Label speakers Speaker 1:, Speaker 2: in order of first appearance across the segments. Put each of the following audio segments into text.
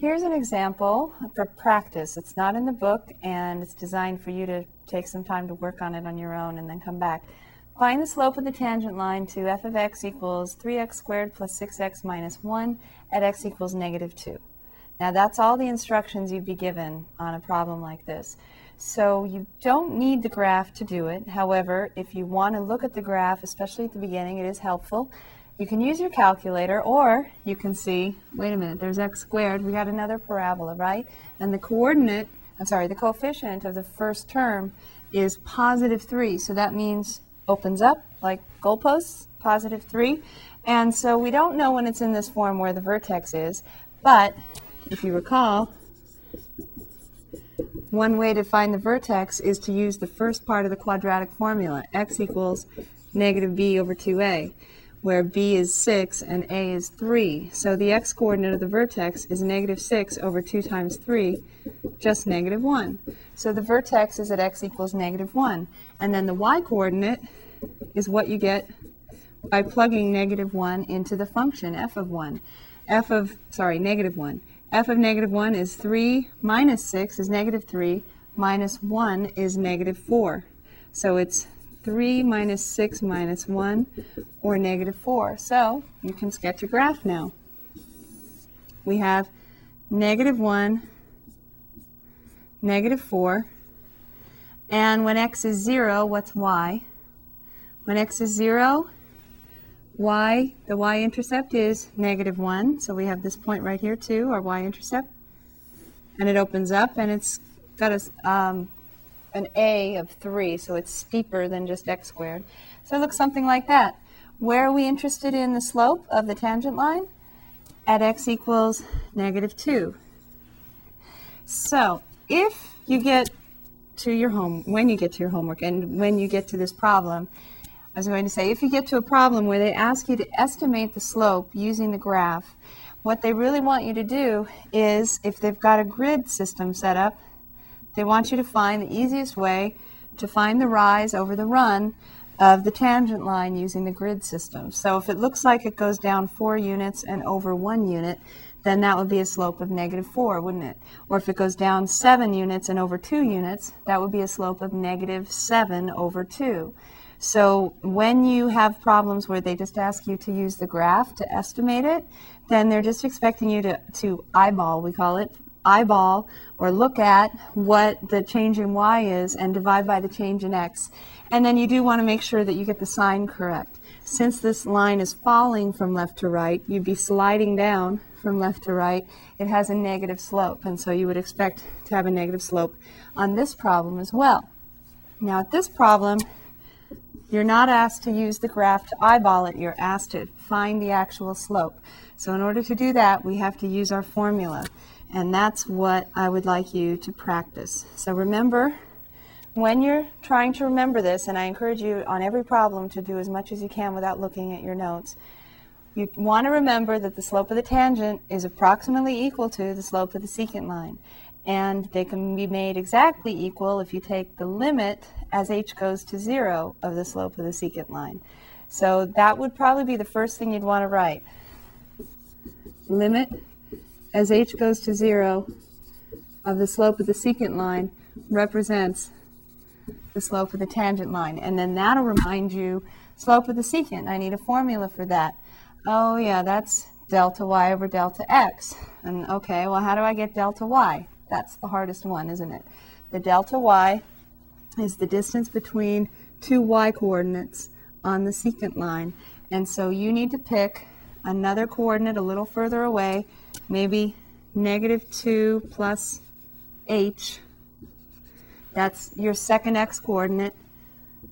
Speaker 1: Here's an example for practice. It's not in the book and it's designed for you to take some time to work on it on your own and then come back. Find the slope of the tangent line to f of x equals 3x squared plus 6x minus 1 at x equals negative 2. Now that's all the instructions you'd be given on a problem like this. So you don't need the graph to do it. However, if you want to look at the graph, especially at the beginning, it is helpful. You can use your calculator or you can see, wait a minute, there's x squared. We got another parabola, right? And the coordinate, I'm sorry, the coefficient of the first term is positive 3. So that means opens up like goalposts, positive 3. And so we don't know when it's in this form where the vertex is, but if you recall, one way to find the vertex is to use the first part of the quadratic formula, x equals negative b over 2a, where b is 6 and a is 3. So the x-coordinate of the vertex is negative 6 over 2 times 3, just negative 1. So the vertex is at x equals negative 1. And then the y-coordinate is what you get by plugging negative 1 into the function f of 1. f of, sorry, negative 1. f of negative 1 is 3 minus 6 is negative 3, minus 1 is negative 4. So it's 3 minus 6 minus 1, or negative 4. So you can sketch a graph now. We have negative 1, negative 4, and when x is 0, what's y? When x is 0, y, the y-intercept is negative 1. So we have this point right here too, our y-intercept. And it opens up and it's got a, um, an a of 3, so it's steeper than just x squared. So it looks something like that. Where are we interested in the slope of the tangent line? At x equals negative 2. So if you get to your home, when you get to your homework, and when you get to this problem, I was going to say, if you get to a problem where they ask you to estimate the slope using the graph, what they really want you to do is, if they've got a grid system set up, they want you to find the easiest way to find the rise over the run of the tangent line using the grid system. So if it looks like it goes down four units and over one unit, then that would be a slope of negative 4, wouldn't it? Or if it goes down 7 units and over 2 units, that would be a slope of negative 7 over 2. So when you have problems where they just ask you to use the graph to estimate it, then they're just expecting you to, to eyeball, we call it, eyeball or look at what the change in y is and divide by the change in x. And then you do want to make sure that you get the sign correct. Since this line is falling from left to right, you'd be sliding down from left to right. It has a negative slope, and so you would expect to have a negative slope on this problem as well. Now at this problem, you're not asked to use the graph to eyeball it, you're asked to find the actual slope. So in order to do that, we have to use our formula. And that's what I would like you to practice. So remember, when you're trying to remember this, and I encourage you on every problem to do as much as you can without looking at your notes, you want to remember that the slope of the tangent is approximately equal to the slope of the secant line. And they can be made exactly equal if you take the limit as h goes to 0 of the slope of the secant line. So that would probably be the first thing you'd want to write. Limit as h goes to 0 of the slope of the secant line represents the slope of the tangent line. And then that'll remind you, slope of the secant, I need a formula for that. Oh yeah, that's delta y over delta x. And okay, well how do I get delta y? That's the hardest one, isn't it? The delta y is the distance between two y coordinates on the secant line. And so you need to pick another coordinate a little further away, maybe negative 2 plus h. That's your second x coordinate.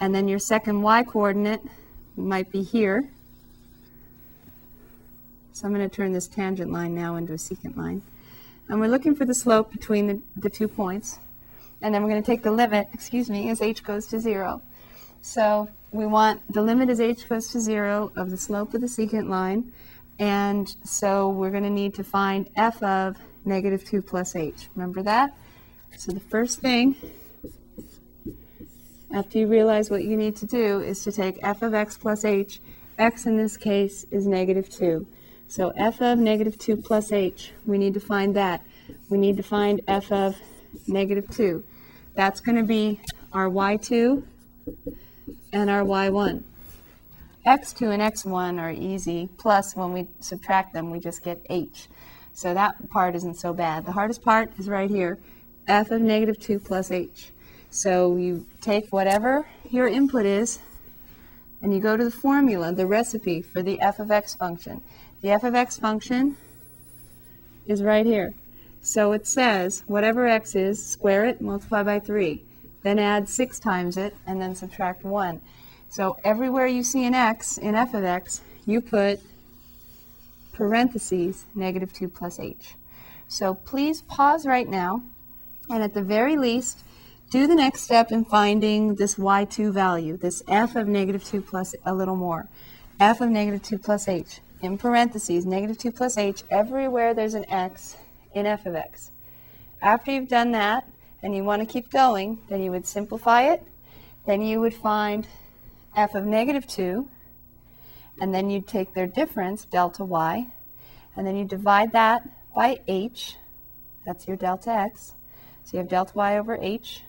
Speaker 1: And then your second y coordinate might be here. So I'm going to turn this tangent line now into a secant line. And we're looking for the slope between the, the two points. And then we're going to take the limit, excuse me, as h goes to 0. So we want the limit as h goes to 0 of the slope of the secant line. And so we're going to need to find f of negative 2 plus h. Remember that? So the first thing, after you realize what you need to do, is to take f of x plus h. x in this case is negative 2. So f of negative 2 plus h, we need to find that. We need to find f of negative 2. That's going to be our y2 and our y1. x2 and x1 are easy, plus when we subtract them, we just get h. So that part isn't so bad. The hardest part is right here, f of negative 2 plus h. So you take whatever your input is, and you go to the formula, the recipe for the f of x function. The f of x function is right here. So it says whatever x is, square it, multiply by 3. Then add 6 times it, and then subtract 1. So everywhere you see an x in f of x, you put parentheses negative 2 plus h. So please pause right now, and at the very least, do the next step in finding this y2 value, this f of negative 2 plus a little more. f of negative 2 plus h, in parentheses, negative 2 plus h, everywhere there's an x in f of x. After you've done that, and you want to keep going, then you would simplify it. Then you would find f of negative 2, and then you'd take their difference, delta y, and then you divide that by h, that's your delta x. So you have delta y over h,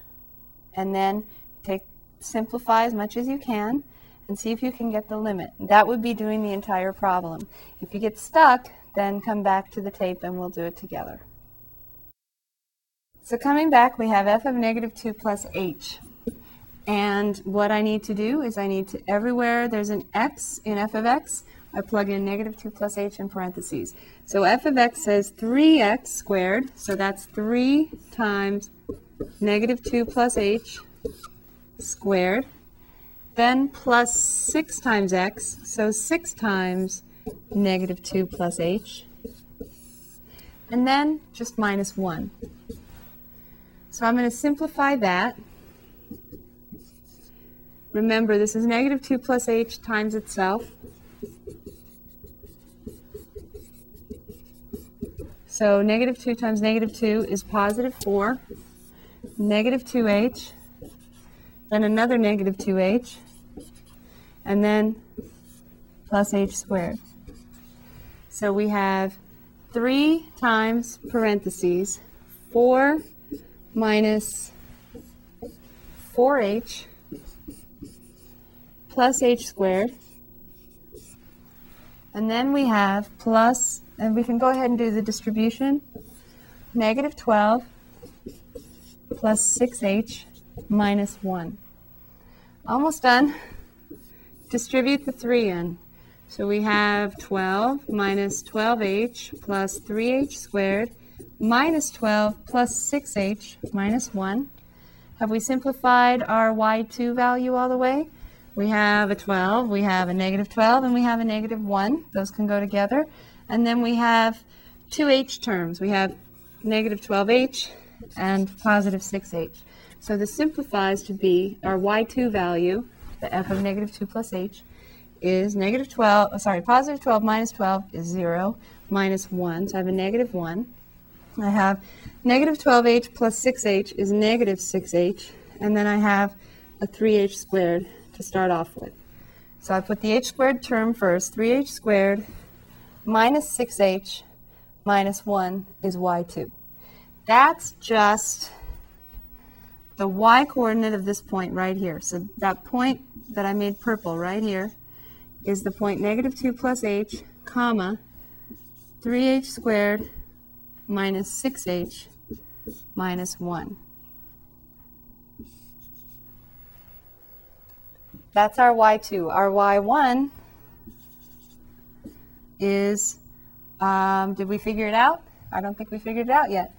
Speaker 1: and then take simplify as much as you can and see if you can get the limit. That would be doing the entire problem. If you get stuck, then come back to the tape and we'll do it together. So coming back, we have f of negative 2 plus h. And what I need to do is I need to, everywhere there's an x in f of x, I plug in negative 2 plus h in parentheses. So f of x says 3x squared, so that's 3 times negative 2 plus h squared, then plus 6 times x, so 6 times negative 2 plus h, and then just minus 1. So I'm going to simplify that. Remember, this is negative 2 plus h times itself. So negative 2 times negative 2 is positive 4 negative 2h, then another negative 2h, and then plus h squared. So we have 3 times parentheses 4 minus 4h plus h squared. And then we have plus, and we can go ahead and do the distribution, negative 12 plus 6h minus 1. Almost done. Distribute the 3 in. So we have 12 minus 12h plus 3h squared minus 12 plus 6h minus 1. Have we simplified our y2 value all the way? We have a 12, we have a negative 12, and we have a negative 1. Those can go together. And then we have two h terms. We have negative 12h and positive 6h. So this simplifies to be our y2 value, the f of negative 2 plus h, is negative 12, oh, sorry, positive 12 minus 12 is 0, minus 1, so I have a negative 1. I have negative 12h plus 6h is negative 6h, and then I have a 3h squared to start off with. So I put the h squared term first, 3h squared minus 6h minus 1 is y2. That's just the y coordinate of this point right here. So that point that I made purple right here is the point negative 2 plus h, comma, 3h squared minus 6h minus 1. That's our y2. Our y1 is, um, did we figure it out? I don't think we figured it out yet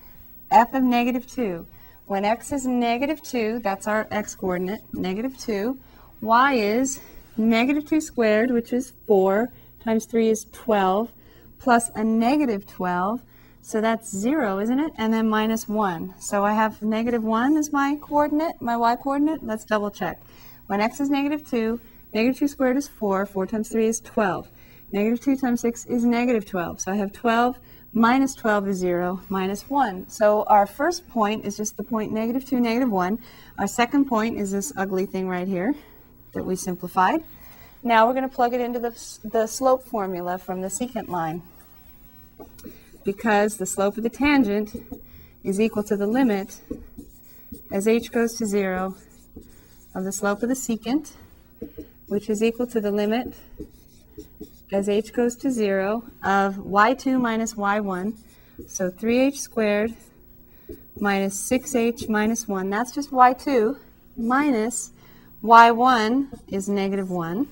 Speaker 1: f of negative 2. When x is negative 2, that's our x coordinate, negative 2. y is negative 2 squared, which is 4, times 3 is 12, plus a negative 12. So that's 0, isn't it? And then minus 1. So I have negative 1 as my coordinate, my y coordinate. Let's double check. When x is negative 2, negative 2 squared is 4. 4 times 3 is 12. Negative 2 times 6 is negative 12. So I have 12 minus 12 is 0, minus 1. So our first point is just the point negative 2, negative 1. Our second point is this ugly thing right here that we simplified. Now we're going to plug it into the, the slope formula from the secant line. Because the slope of the tangent is equal to the limit as h goes to 0 of the slope of the secant, which is equal to the limit as h goes to 0 of y2 minus y1. So 3h squared minus 6h minus 1. That's just y2 minus y1 is negative 1.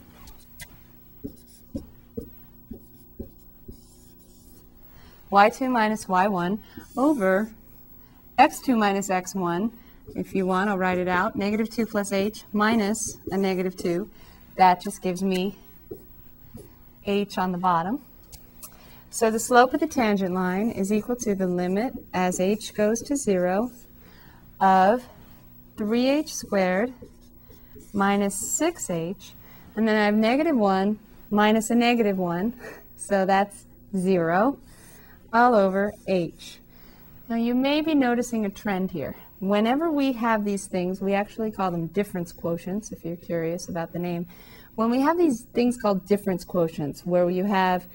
Speaker 1: Y2 minus y1 over x2 minus x1. If you want, I'll write it out. Negative 2 plus h minus a negative 2. That just gives me h on the bottom. So the slope of the tangent line is equal to the limit as h goes to 0 of 3h squared minus 6h. And then I have negative 1 minus a negative 1. So that's 0 all over h. Now you may be noticing a trend here. Whenever we have these things, we actually call them difference quotients, if you're curious about the name. When we have these things called difference quotients, where you have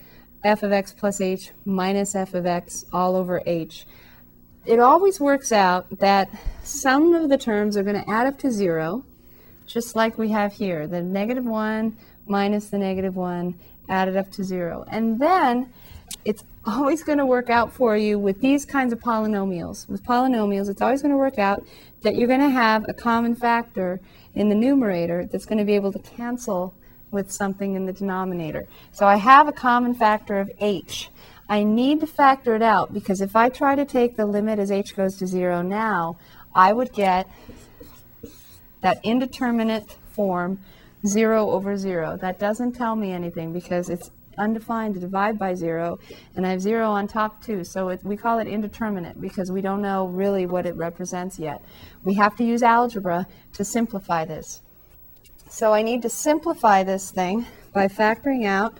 Speaker 1: f of x plus h minus f of x all over h, it always works out that some of the terms are going to add up to zero, just like we have here. The negative 1 minus the negative 1 added up to zero. And then it's always going to work out for you with these kinds of polynomials. With polynomials, it's always going to work out that you're going to have a common factor in the numerator that's going to be able to cancel with something in the denominator. So I have a common factor of h. I need to factor it out because if I try to take the limit as h goes to 0 now, I would get that indeterminate form 0 over 0. That doesn't tell me anything because it's undefined to divide by zero, and I have zero on top too. So it, we call it indeterminate because we don't know really what it represents yet. We have to use algebra to simplify this. So I need to simplify this thing by factoring out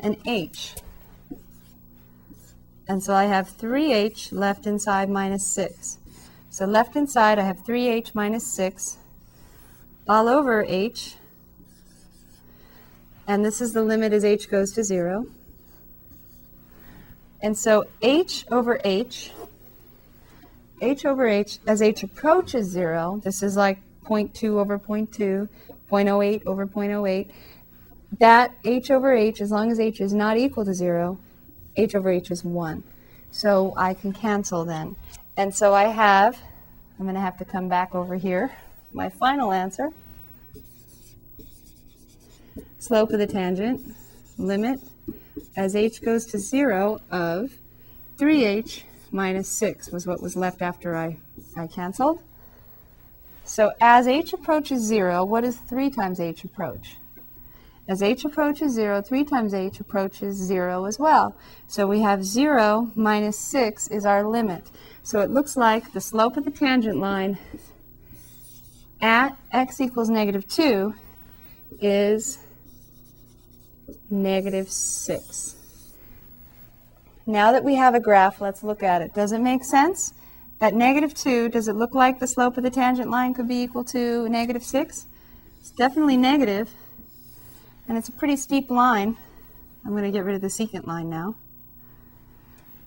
Speaker 1: an h. And so I have 3h left inside minus 6. So left inside I have 3h minus 6 all over h and this is the limit as h goes to 0. And so h over h, h over h, as h approaches 0, this is like 0.2 over 0.2, 0.08 over 0.08, that h over h, as long as h is not equal to 0, h over h is 1. So I can cancel then. And so I have, I'm going to have to come back over here, my final answer slope of the tangent, limit, as h goes to 0 of 3h minus 6 was what was left after I, I canceled. So as h approaches 0, what does 3 times h approach? As h approaches 0, 3 times h approaches 0 as well. So we have 0 minus 6 is our limit. So it looks like the slope of the tangent line at x equals negative 2 is negative 6. Now that we have a graph, let's look at it. Does it make sense? At negative 2, does it look like the slope of the tangent line could be equal to negative 6? It's definitely negative, and it's a pretty steep line. I'm going to get rid of the secant line now.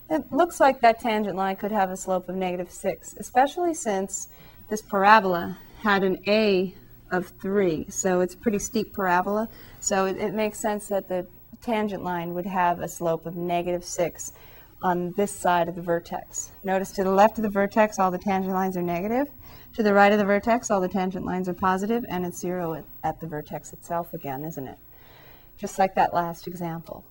Speaker 1: It looks like that tangent line could have a slope of negative 6, especially since this parabola had an a of 3. So it's a pretty steep parabola. So it, it, makes sense that the tangent line would have a slope of negative 6 on this side of the vertex. Notice to the left of the vertex, all the tangent lines are negative. To the right of the vertex, all the tangent lines are positive, and it's 0 at, at the vertex itself again, isn't it? Just like that last example.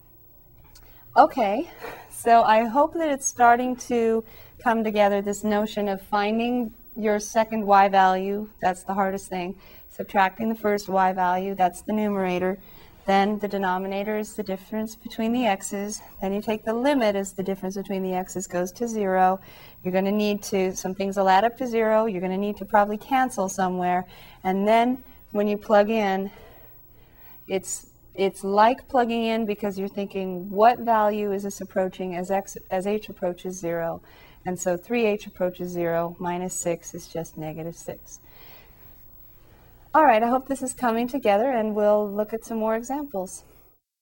Speaker 1: Okay, so I hope that it's starting to come together, this notion of finding your second y value, that's the hardest thing, subtracting the first y value, that's the numerator. Then the denominator is the difference between the x's. Then you take the limit as the difference between the x's goes to zero. You're going to need to, some things will add up to zero. You're going to need to probably cancel somewhere. And then when you plug in, it's it's like plugging in because you're thinking, what value is this approaching as x as h approaches zero? And so 3h approaches zero, minus six is just negative six. All right, I hope this is coming together and we'll look at some more examples.